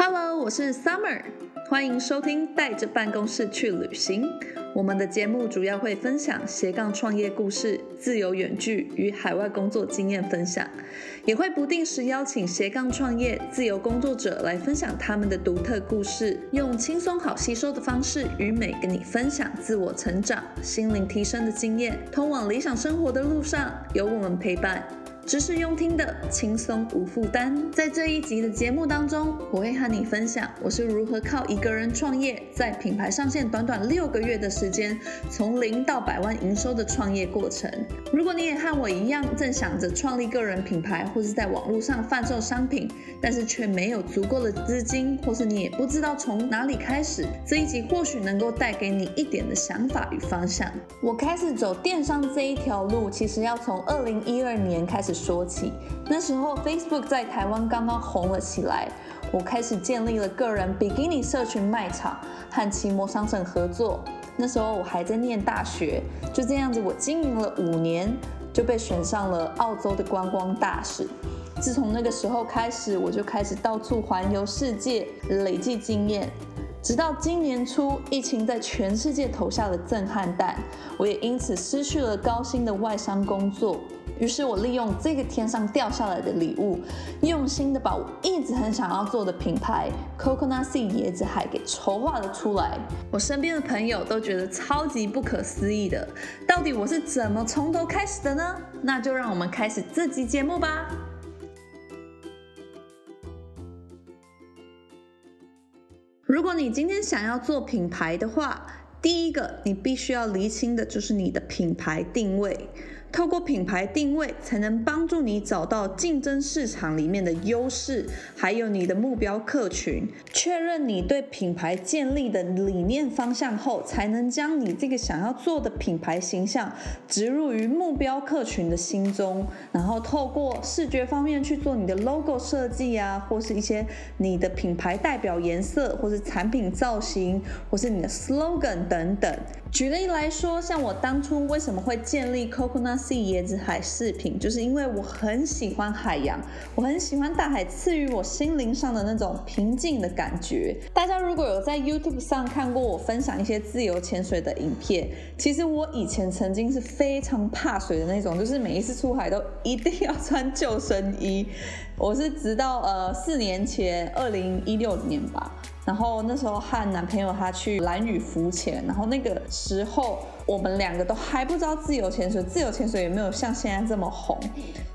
Hello，我是 Summer，欢迎收听带着办公室去旅行。我们的节目主要会分享斜杠创业故事、自由远距与海外工作经验分享，也会不定时邀请斜杠创业、自由工作者来分享他们的独特故事，用轻松好吸收的方式与美跟你分享自我成长、心灵提升的经验。通往理想生活的路上，有我们陪伴。知识用听的轻松无负担，在这一集的节目当中，我会和你分享我是如何靠一个人创业，在品牌上线短短六个月的时间，从零到百万营收的创业过程。如果你也和我一样，正想着创立个人品牌，或是在网络上贩售商品，但是却没有足够的资金，或是你也不知道从哪里开始，这一集或许能够带给你一点的想法与方向。我开始走电商这一条路，其实要从二零一二年开始。说起那时候，Facebook 在台湾刚刚红了起来，我开始建立了个人比基尼社群卖场，和奇摩商城合作。那时候我还在念大学，就这样子，我经营了五年，就被选上了澳洲的观光大使。自从那个时候开始，我就开始到处环游世界，累计经验。直到今年初，疫情在全世界投下了震撼弹，我也因此失去了高薪的外商工作。于是我利用这个天上掉下来的礼物，用心的把我一直很想要做的品牌 Coconut Sea 椰子海给筹划了出来。我身边的朋友都觉得超级不可思议的，到底我是怎么从头开始的呢？那就让我们开始这集节目吧。如果你今天想要做品牌的话，第一个你必须要厘清的就是你的品牌定位。透过品牌定位，才能帮助你找到竞争市场里面的优势，还有你的目标客群。确认你对品牌建立的理念方向后，才能将你这个想要做的品牌形象植入于目标客群的心中。然后透过视觉方面去做你的 logo 设计啊，或是一些你的品牌代表颜色，或是产品造型，或是你的 slogan 等等。举例来说，像我当初为什么会建立 Coconut Sea 椰子海饰品，就是因为我很喜欢海洋，我很喜欢大海赐予我心灵上的那种平静的感觉。大家如果有在 YouTube 上看过我分享一些自由潜水的影片，其实我以前曾经是非常怕水的那种，就是每一次出海都一定要穿救生衣。我是直到呃四年前，二零一六年吧。然后那时候和男朋友他去蓝屿浮潜，然后那个时候我们两个都还不知道自由潜水，自由潜水也没有像现在这么红。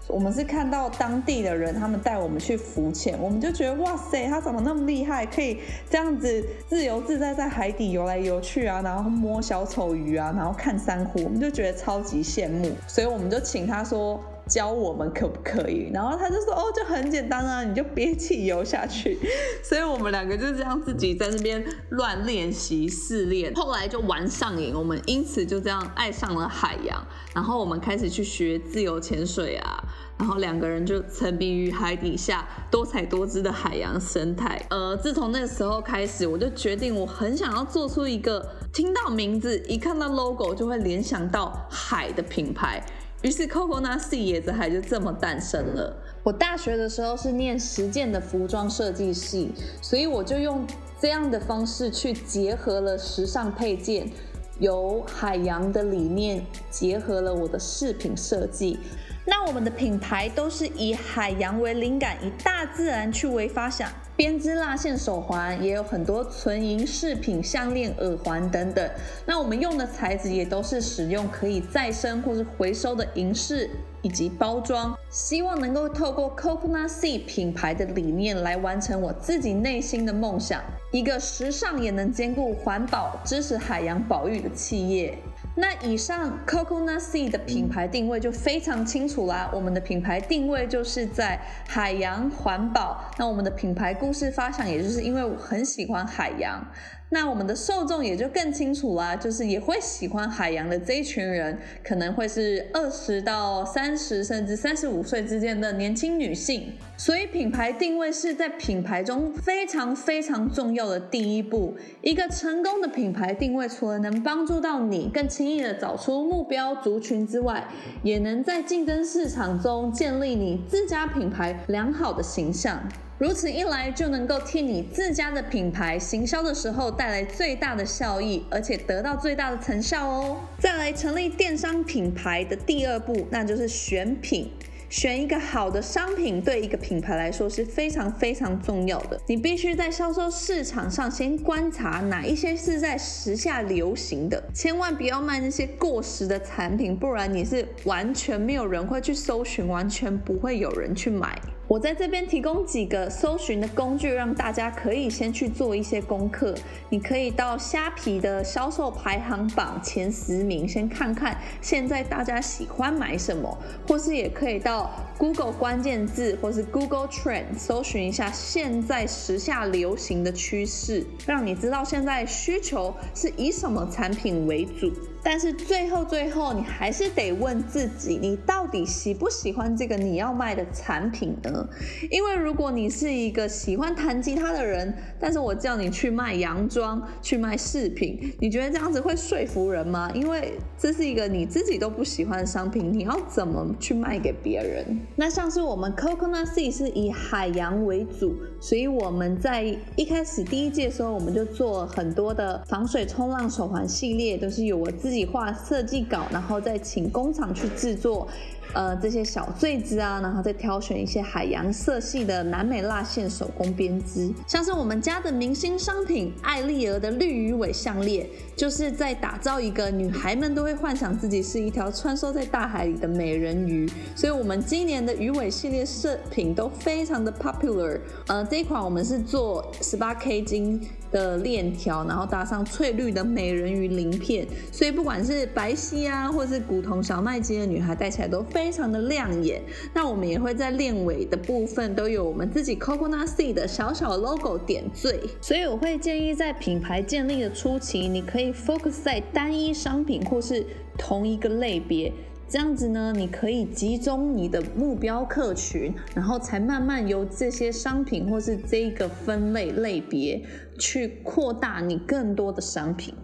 我们是看到当地的人他们带我们去浮潜，我们就觉得哇塞，他怎么那么厉害，可以这样子自由自在在海底游来游去啊，然后摸小丑鱼啊，然后看珊瑚，我们就觉得超级羡慕，所以我们就请他说。教我们可不可以？然后他就说：“哦，就很简单啊，你就憋气游下去。”所以我们两个就这样自己在那边乱练习试练，后来就玩上瘾。我们因此就这样爱上了海洋，然后我们开始去学自由潜水啊，然后两个人就沉迷于海底下多彩多姿的海洋生态。呃，自从那个时候开始，我就决定我很想要做出一个听到名字一看到 logo 就会联想到海的品牌。于是，Coconut Sea 椰子海就这么诞生了。我大学的时候是念实践的服装设计系，所以我就用这样的方式去结合了时尚配件，由海洋的理念结合了我的饰品设计。那我们的品牌都是以海洋为灵感，以大自然去为发想。编织蜡线手环也有很多纯银饰品、项链、耳环等等。那我们用的材质也都是使用可以再生或是回收的银饰以及包装，希望能够透过 Coconut Sea 品牌的理念来完成我自己内心的梦想，一个时尚也能兼顾环保、支持海洋保育的企业。那以上 Coconut Sea 的品牌定位就非常清楚啦。我们的品牌定位就是在海洋环保。那我们的品牌故事发想，也就是因为我很喜欢海洋。那我们的受众也就更清楚啦，就是也会喜欢海洋的这一群人，可能会是二十到三十，甚至三十五岁之间的年轻女性。所以品牌定位是在品牌中非常非常重要的第一步。一个成功的品牌定位，除了能帮助到你更轻易的找出目标族群之外，也能在竞争市场中建立你自家品牌良好的形象。如此一来，就能够替你自家的品牌行销的时候带来最大的效益，而且得到最大的成效哦。再来成立电商品牌的第二步，那就是选品。选一个好的商品，对一个品牌来说是非常非常重要的。你必须在销售市场上先观察哪一些是在时下流行的，千万不要卖那些过时的产品，不然你是完全没有人会去搜寻，完全不会有人去买。我在这边提供几个搜寻的工具，让大家可以先去做一些功课。你可以到虾皮的销售排行榜前十名，先看看现在大家喜欢买什么，或是也可以到 Google 关键字或是 Google Trend 搜寻一下现在时下流行的趋势，让你知道现在需求是以什么产品为主。但是最后最后，你还是得问自己，你到底喜不喜欢这个你要卖的产品呢？因为如果你是一个喜欢弹吉他的人，但是我叫你去卖洋装、去卖饰品，你觉得这样子会说服人吗？因为这是一个你自己都不喜欢的商品，你要怎么去卖给别人？那像是我们 Coconut Sea 是以海洋为主，所以我们在一开始第一届的时候，我们就做很多的防水冲浪手环系列，都是有我自。自己画设计稿，然后再请工厂去制作，呃，这些小坠子啊，然后再挑选一些海洋色系的南美蜡线手工编织，像是我们家的明星商品艾丽儿的绿鱼尾项链，就是在打造一个女孩们都会幻想自己是一条穿梭在大海里的美人鱼，所以我们今年的鱼尾系列饰品都非常的 popular，呃，这一款我们是做十八 K 金。的链条，然后搭上翠绿的美人鱼鳞片，所以不管是白皙啊，或是古铜小麦肌的女孩戴起来都非常的亮眼。那我们也会在链尾的部分都有我们自己 Coconut Sea 的小小 logo 点缀。所以我会建议在品牌建立的初期，你可以 focus 在单一商品或是同一个类别。这样子呢，你可以集中你的目标客群，然后才慢慢由这些商品或是这一个分类类别去扩大你更多的商品。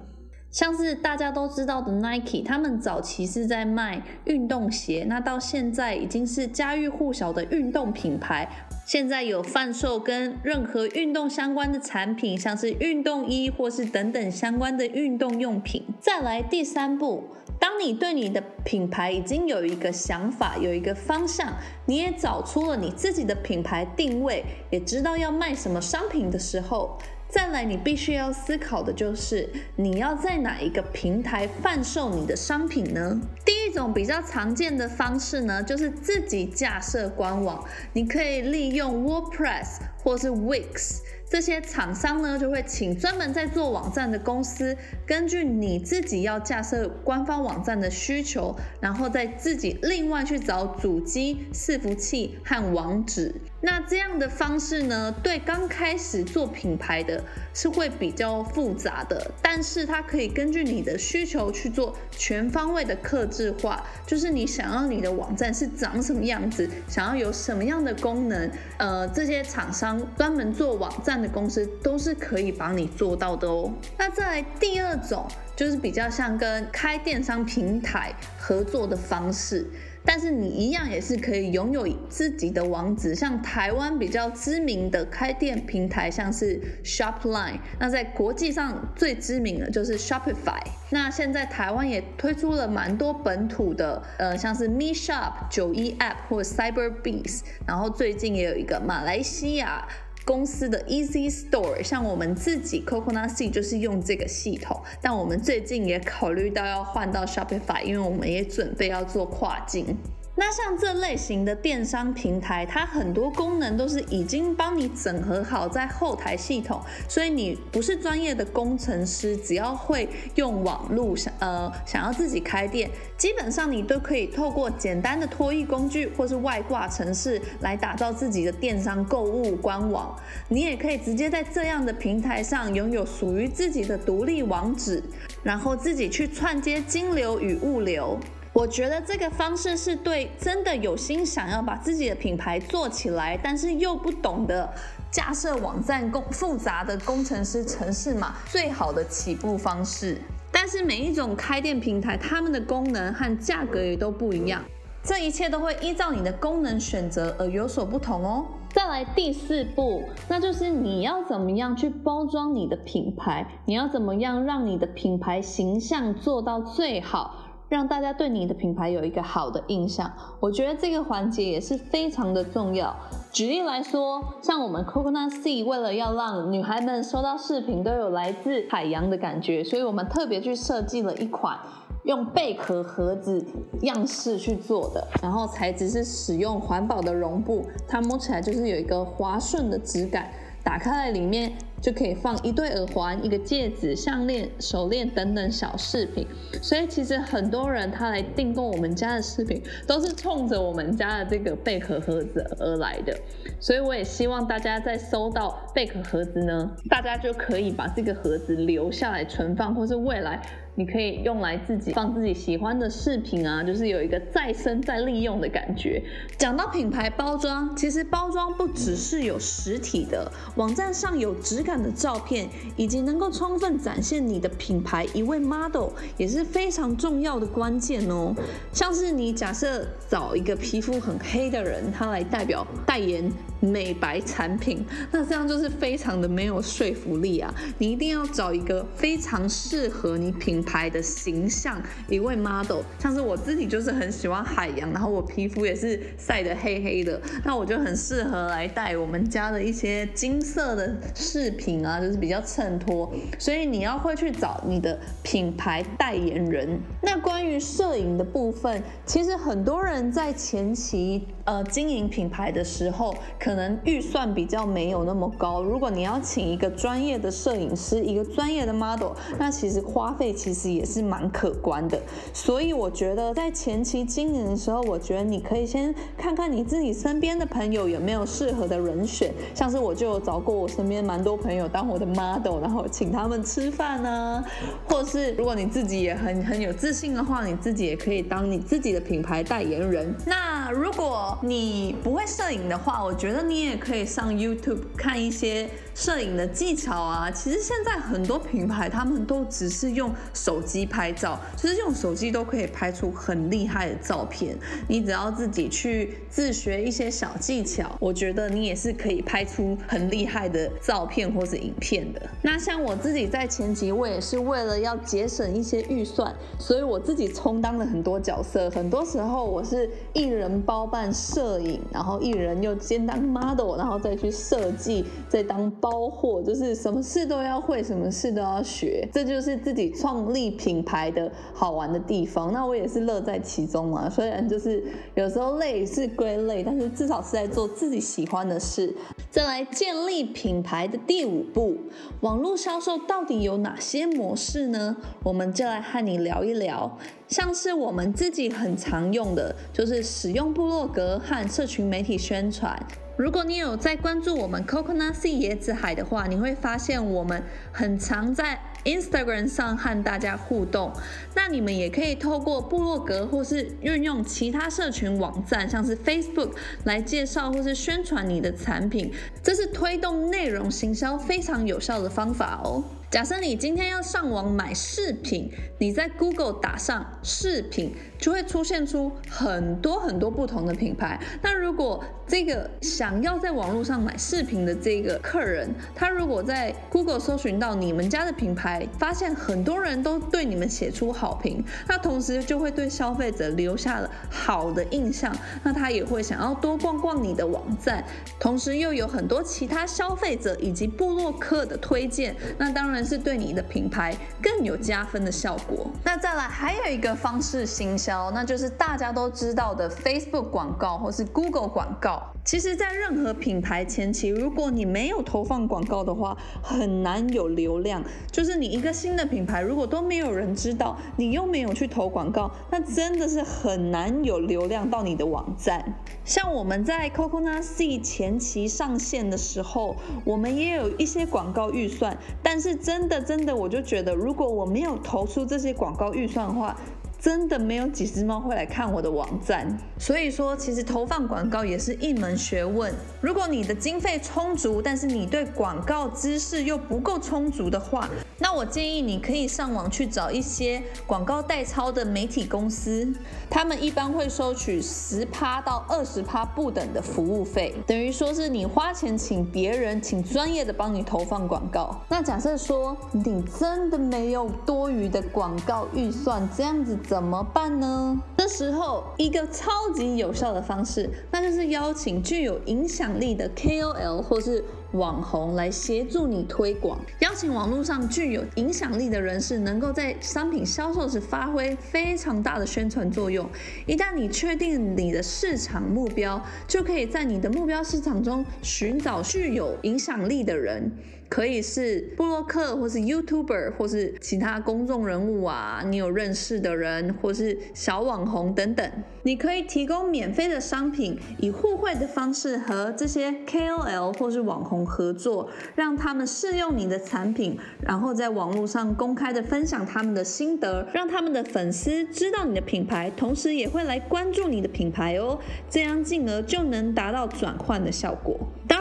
像是大家都知道的 Nike，他们早期是在卖运动鞋，那到现在已经是家喻户晓的运动品牌。现在有贩售跟任何运动相关的产品，像是运动衣或是等等相关的运动用品。再来第三步。当你对你的品牌已经有一个想法，有一个方向，你也找出了你自己的品牌定位，也知道要卖什么商品的时候，再来你必须要思考的就是你要在哪一个平台贩售你的商品呢？第一种比较常见的方式呢，就是自己架设官网，你可以利用 WordPress 或是 Wix。这些厂商呢，就会请专门在做网站的公司，根据你自己要架设官方网站的需求，然后再自己另外去找主机、伺服器和网址。那这样的方式呢，对刚开始做品牌的是会比较复杂的，但是它可以根据你的需求去做全方位的克制化，就是你想要你的网站是长什么样子，想要有什么样的功能，呃，这些厂商专门做网站。的公司都是可以帮你做到的哦。那再来第二种，就是比较像跟开电商平台合作的方式。但是你一样也是可以拥有自己的网址，像台湾比较知名的开店平台，像是 Shopline，那在国际上最知名的就是 Shopify。那现在台湾也推出了蛮多本土的，呃，像是 Me Shop、九一 App 或 Cyberbees，然后最近也有一个马来西亚。公司的 Easy Store，像我们自己 Coconut Sea 就是用这个系统，但我们最近也考虑到要换到 Shopify，因为我们也准备要做跨境。那像这类型的电商平台，它很多功能都是已经帮你整合好在后台系统，所以你不是专业的工程师，只要会用网络想呃想要自己开店，基本上你都可以透过简单的托育工具或是外挂程式来打造自己的电商购物官网。你也可以直接在这样的平台上拥有属于自己的独立网址，然后自己去串接金流与物流。我觉得这个方式是对真的有心想要把自己的品牌做起来，但是又不懂得架设网站工复杂的工程师城市嘛最好的起步方式。但是每一种开店平台，他们的功能和价格也都不一样。这一切都会依照你的功能选择而有所不同哦。再来第四步，那就是你要怎么样去包装你的品牌，你要怎么样让你的品牌形象做到最好，让大家对你的品牌有一个好的印象。我觉得这个环节也是非常的重要。举例来说，像我们 Coconut Sea 为了要让女孩们收到饰品都有来自海洋的感觉，所以我们特别去设计了一款。用贝壳盒子样式去做的，然后材质是使用环保的绒布，它摸起来就是有一个滑顺的质感，打开来里面。就可以放一对耳环、一个戒指、项链、手链等等小饰品。所以其实很多人他来订购我们家的饰品，都是冲着我们家的这个贝壳盒子而来的。所以我也希望大家在收到贝壳盒子呢，大家就可以把这个盒子留下来存放，或是未来你可以用来自己放自己喜欢的饰品啊，就是有一个再生再利用的感觉。讲到品牌包装，其实包装不只是有实体的，网站上有质感。的照片以及能够充分展现你的品牌，一位 model 也是非常重要的关键哦。像是你假设找一个皮肤很黑的人，他来代表代言美白产品，那这样就是非常的没有说服力啊。你一定要找一个非常适合你品牌的形象一位 model，像是我自己就是很喜欢海洋，然后我皮肤也是晒得黑黑的，那我就很适合来带我们家的一些金色的饰。品啊，就是比较衬托，所以你要会去找你的品牌代言人。那关于摄影的部分，其实很多人在前期呃经营品牌的时候，可可能预算比较没有那么高。如果你要请一个专业的摄影师，一个专业的 model，那其实花费其实也是蛮可观的。所以我觉得在前期经营的时候，我觉得你可以先看看你自己身边的朋友有没有适合的人选，像是我就找过我身边蛮多朋。友当我的 model，然后请他们吃饭呢，或是如果你自己也很很有自信的话，你自己也可以当你自己的品牌代言人。那如果你不会摄影的话，我觉得你也可以上 YouTube 看一些。摄影的技巧啊，其实现在很多品牌他们都只是用手机拍照，其实用手机都可以拍出很厉害的照片。你只要自己去自学一些小技巧，我觉得你也是可以拍出很厉害的照片或是影片的。那像我自己在前期，我也是为了要节省一些预算，所以我自己充当了很多角色。很多时候我是一人包办摄影，然后一人又兼当 model，然后再去设计，再当包。包货就是什么事都要会，什么事都要学，这就是自己创立品牌的好玩的地方。那我也是乐在其中嘛。虽然就是有时候累是归累，但是至少是在做自己喜欢的事。再来建立品牌的第五步，网络销售到底有哪些模式呢？我们就来和你聊一聊。像是我们自己很常用的，就是使用部落格和社群媒体宣传。如果你有在关注我们 Coconut Sea 椰子海的话，你会发现我们很常在 Instagram 上和大家互动。那你们也可以透过部落格或是运用其他社群网站，像是 Facebook 来介绍或是宣传你的产品，这是推动内容行销非常有效的方法哦。假设你今天要上网买饰品，你在 Google 打上饰品，就会出现出很多很多不同的品牌。那如果这个想要在网络上买饰品的这个客人，他如果在 Google 搜寻到你们家的品牌，发现很多人都对你们写出好评，那同时就会对消费者留下了好的印象，那他也会想要多逛逛你的网站，同时又有很多其他消费者以及部落客的推荐，那当然。是对你的品牌更有加分的效果。那再来还有一个方式行销，那就是大家都知道的 Facebook 广告或是 Google 广告。其实，在任何品牌前期，如果你没有投放广告的话，很难有流量。就是你一个新的品牌，如果都没有人知道，你又没有去投广告，那真的是很难有流量到你的网站。像我们在 Coconut Sea 前期上线的时候，我们也有一些广告预算，但是真的真的，我就觉得，如果我没有投出这些广告预算的话，真的没有几只猫会来看我的网站。所以说，其实投放广告也是一门学问。如果你的经费充足，但是你对广告知识又不够充足的话，那我建议你可以上网去找一些广告代操的媒体公司，他们一般会收取十趴到二十趴不等的服务费，等于说是你花钱请别人，请专业的帮你投放广告。那假设说你真的没有多余的广告预算，这样子怎么办呢？这时候一个超级有效的方式，那就是邀请具有影响力的 KOL 或是。网红来协助你推广，邀请网络上具有影响力的人士，能够在商品销售时发挥非常大的宣传作用。一旦你确定你的市场目标，就可以在你的目标市场中寻找具有影响力的人。可以是布洛克，或是 YouTuber，或是其他公众人物啊，你有认识的人，或是小网红等等。你可以提供免费的商品，以互惠的方式和这些 KOL 或是网红合作，让他们试用你的产品，然后在网络上公开的分享他们的心得，让他们的粉丝知道你的品牌，同时也会来关注你的品牌哦，这样进而就能达到转换的效果。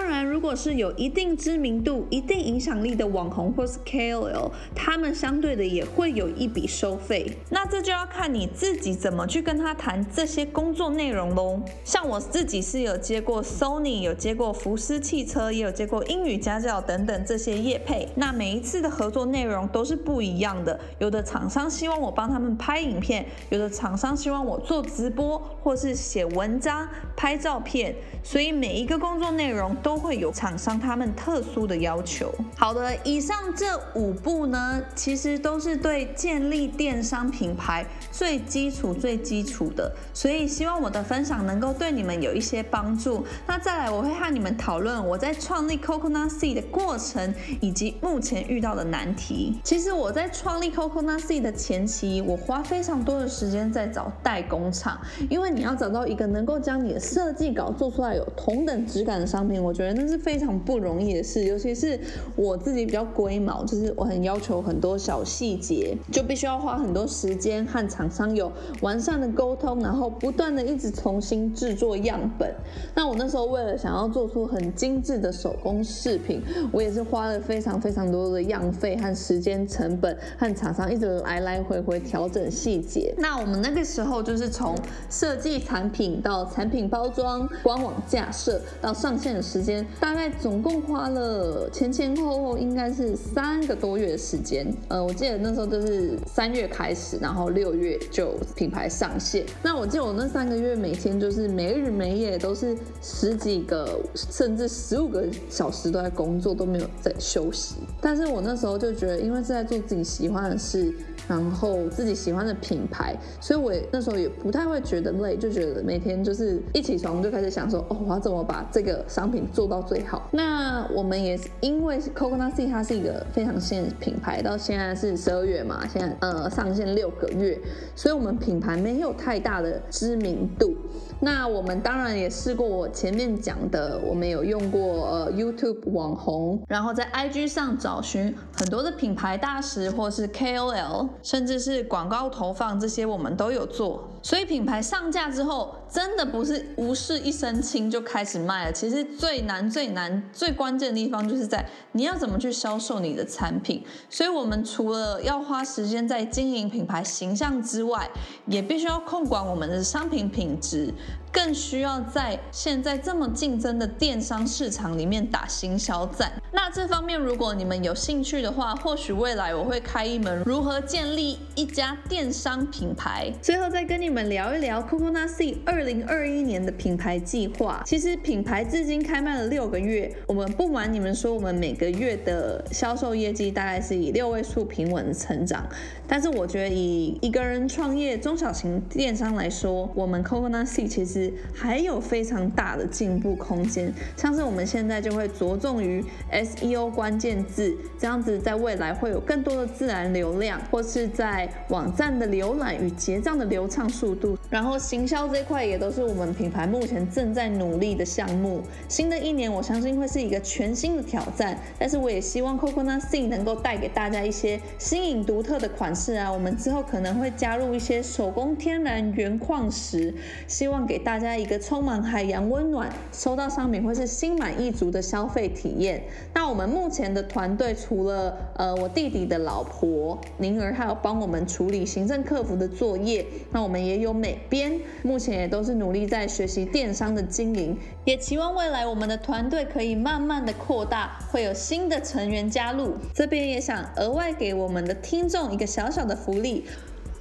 当然，如果是有一定知名度、一定影响力的网红或是 KOL，他们相对的也会有一笔收费。那这就要看你自己怎么去跟他谈这些工作内容喽。像我自己是有接过 Sony，有接过福斯汽车，也有接过英语家教等等这些业配。那每一次的合作内容都是不一样的。有的厂商希望我帮他们拍影片，有的厂商希望我做直播或是写文章、拍照片。所以每一个工作内容。都会有厂商他们特殊的要求。好的，以上这五步呢，其实都是对建立电商品牌最基础、最基础的。所以希望我的分享能够对你们有一些帮助。那再来，我会和你们讨论我在创立 Coconut Seed 的过程，以及目前遇到的难题。其实我在创立 Coconut Seed 的前期，我花非常多的时间在找代工厂，因为你要找到一个能够将你的设计稿做出来有同等质感的商品。我觉得那是非常不容易的事，尤其是我自己比较龟毛，就是我很要求很多小细节，就必须要花很多时间和厂商有完善的沟通，然后不断的一直重新制作样本。那我那时候为了想要做出很精致的手工饰品，我也是花了非常非常多的样费和时间成本，和厂商一直来来回回调整细节。那我们那个时候就是从设计产品到产品包装、官网架设到上线的时。间大概总共花了前前后后应该是三个多月的时间。呃，我记得那时候就是三月开始，然后六月就品牌上线。那我记得我那三个月每天就是没日没夜都是十几个甚至十五个小时都在工作，都没有在休息。但是我那时候就觉得，因为是在做自己喜欢的事。然后自己喜欢的品牌，所以我那时候也不太会觉得累，就觉得每天就是一起床就开始想说，哦，我要怎么把这个商品做到最好。那我们也是因为 Coconut C 它是一个非常新的品牌，到现在是十二月嘛，现在呃上线六个月，所以我们品牌没有太大的知名度。那我们当然也试过我前面讲的，我们有用过呃 YouTube 网红，然后在 IG 上找寻很多的品牌大使或是 KOL。甚至是广告投放这些，我们都有做。所以品牌上架之后，真的不是无事一身轻就开始卖了。其实最难、最难、最关键的地方，就是在你要怎么去销售你的产品。所以我们除了要花时间在经营品牌形象之外，也必须要控管我们的商品品质。更需要在现在这么竞争的电商市场里面打行销战。那这方面，如果你们有兴趣的话，或许未来我会开一门如何建立一家电商品牌。最后再跟你们们聊一聊 CocoNasi 二零二一年的品牌计划。其实品牌至今开卖了六个月，我们不瞒你们说，我们每个月的销售业绩大概是以六位数平稳的成长。但是我觉得以一个人创业中小型电商来说，我们 CocoNasi 其。实还有非常大的进步空间。像是我们现在就会着重于 SEO 关键字，这样子在未来会有更多的自然流量，或是在网站的浏览与结账的流畅速度。然后行销这块也都是我们品牌目前正在努力的项目。新的一年，我相信会是一个全新的挑战，但是我也希望 Coconut C 能够带给大家一些新颖独特的款式啊。我们之后可能会加入一些手工天然原矿石，希望给大家一个充满海洋温暖，收到商品会是心满意足的消费体验。那我们目前的团队除了呃我弟弟的老婆宁儿，还有帮我们处理行政客服的作业，那我们也有美编，目前也都是努力在学习电商的经营，也期望未来我们的团队可以慢慢的扩大，会有新的成员加入。这边也想额外给我们的听众一个小小的福利。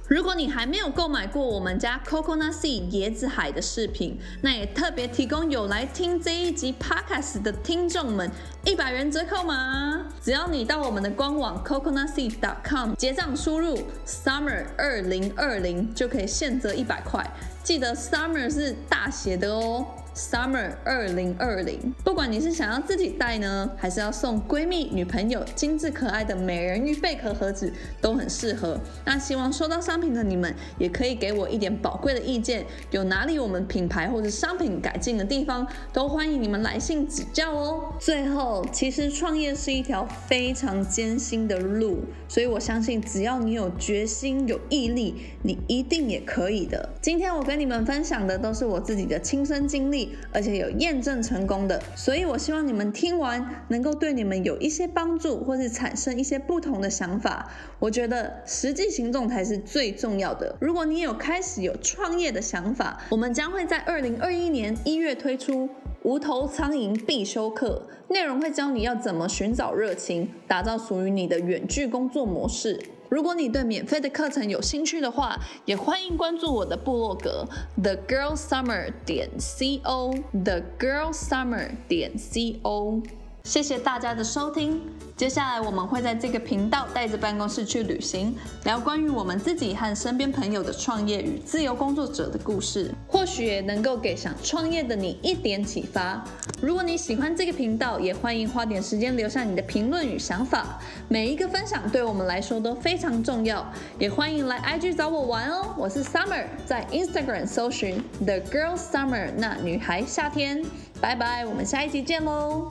如果你还没有购买过我们家 Coconut Sea 椰子海的饰品，那也特别提供有来听这一集 Podcast 的听众们一百元折扣码。只要你到我们的官网 coconutsea.com 结账，输入 Summer 二零二零就可以现折一百块。记得 Summer 是大写的哦。Summer 二零二零，不管你是想要自己带呢，还是要送闺蜜、女朋友精致可爱的美人鱼贝壳盒子，都很适合。那希望收到商品的你们，也可以给我一点宝贵的意见，有哪里我们品牌或者商品改进的地方，都欢迎你们来信指教哦。最后，其实创业是一条非常艰辛的路，所以我相信只要你有决心、有毅力，你一定也可以的。今天我跟你们分享的都是我自己的亲身经历。而且有验证成功的，所以我希望你们听完能够对你们有一些帮助，或是产生一些不同的想法。我觉得实际行动才是最重要的。如果你有开始有创业的想法，我们将会在二零二一年一月推出无头苍蝇必修课，内容会教你要怎么寻找热情，打造属于你的远距工作模式。如果你对免费的课程有兴趣的话，也欢迎关注我的部落格 The Girl Summer 点 C O The Girl Summer 点 C O。谢谢大家的收听。接下来我们会在这个频道带着办公室去旅行，聊关于我们自己和身边朋友的创业与自由工作者的故事，或许也能够给想创业的你一点启发。如果你喜欢这个频道，也欢迎花点时间留下你的评论与想法。每一个分享对我们来说都非常重要，也欢迎来 IG 找我玩哦。我是 Summer，在 Instagram 搜寻 The Girl Summer，那女孩夏天。拜拜，我们下一集见喽。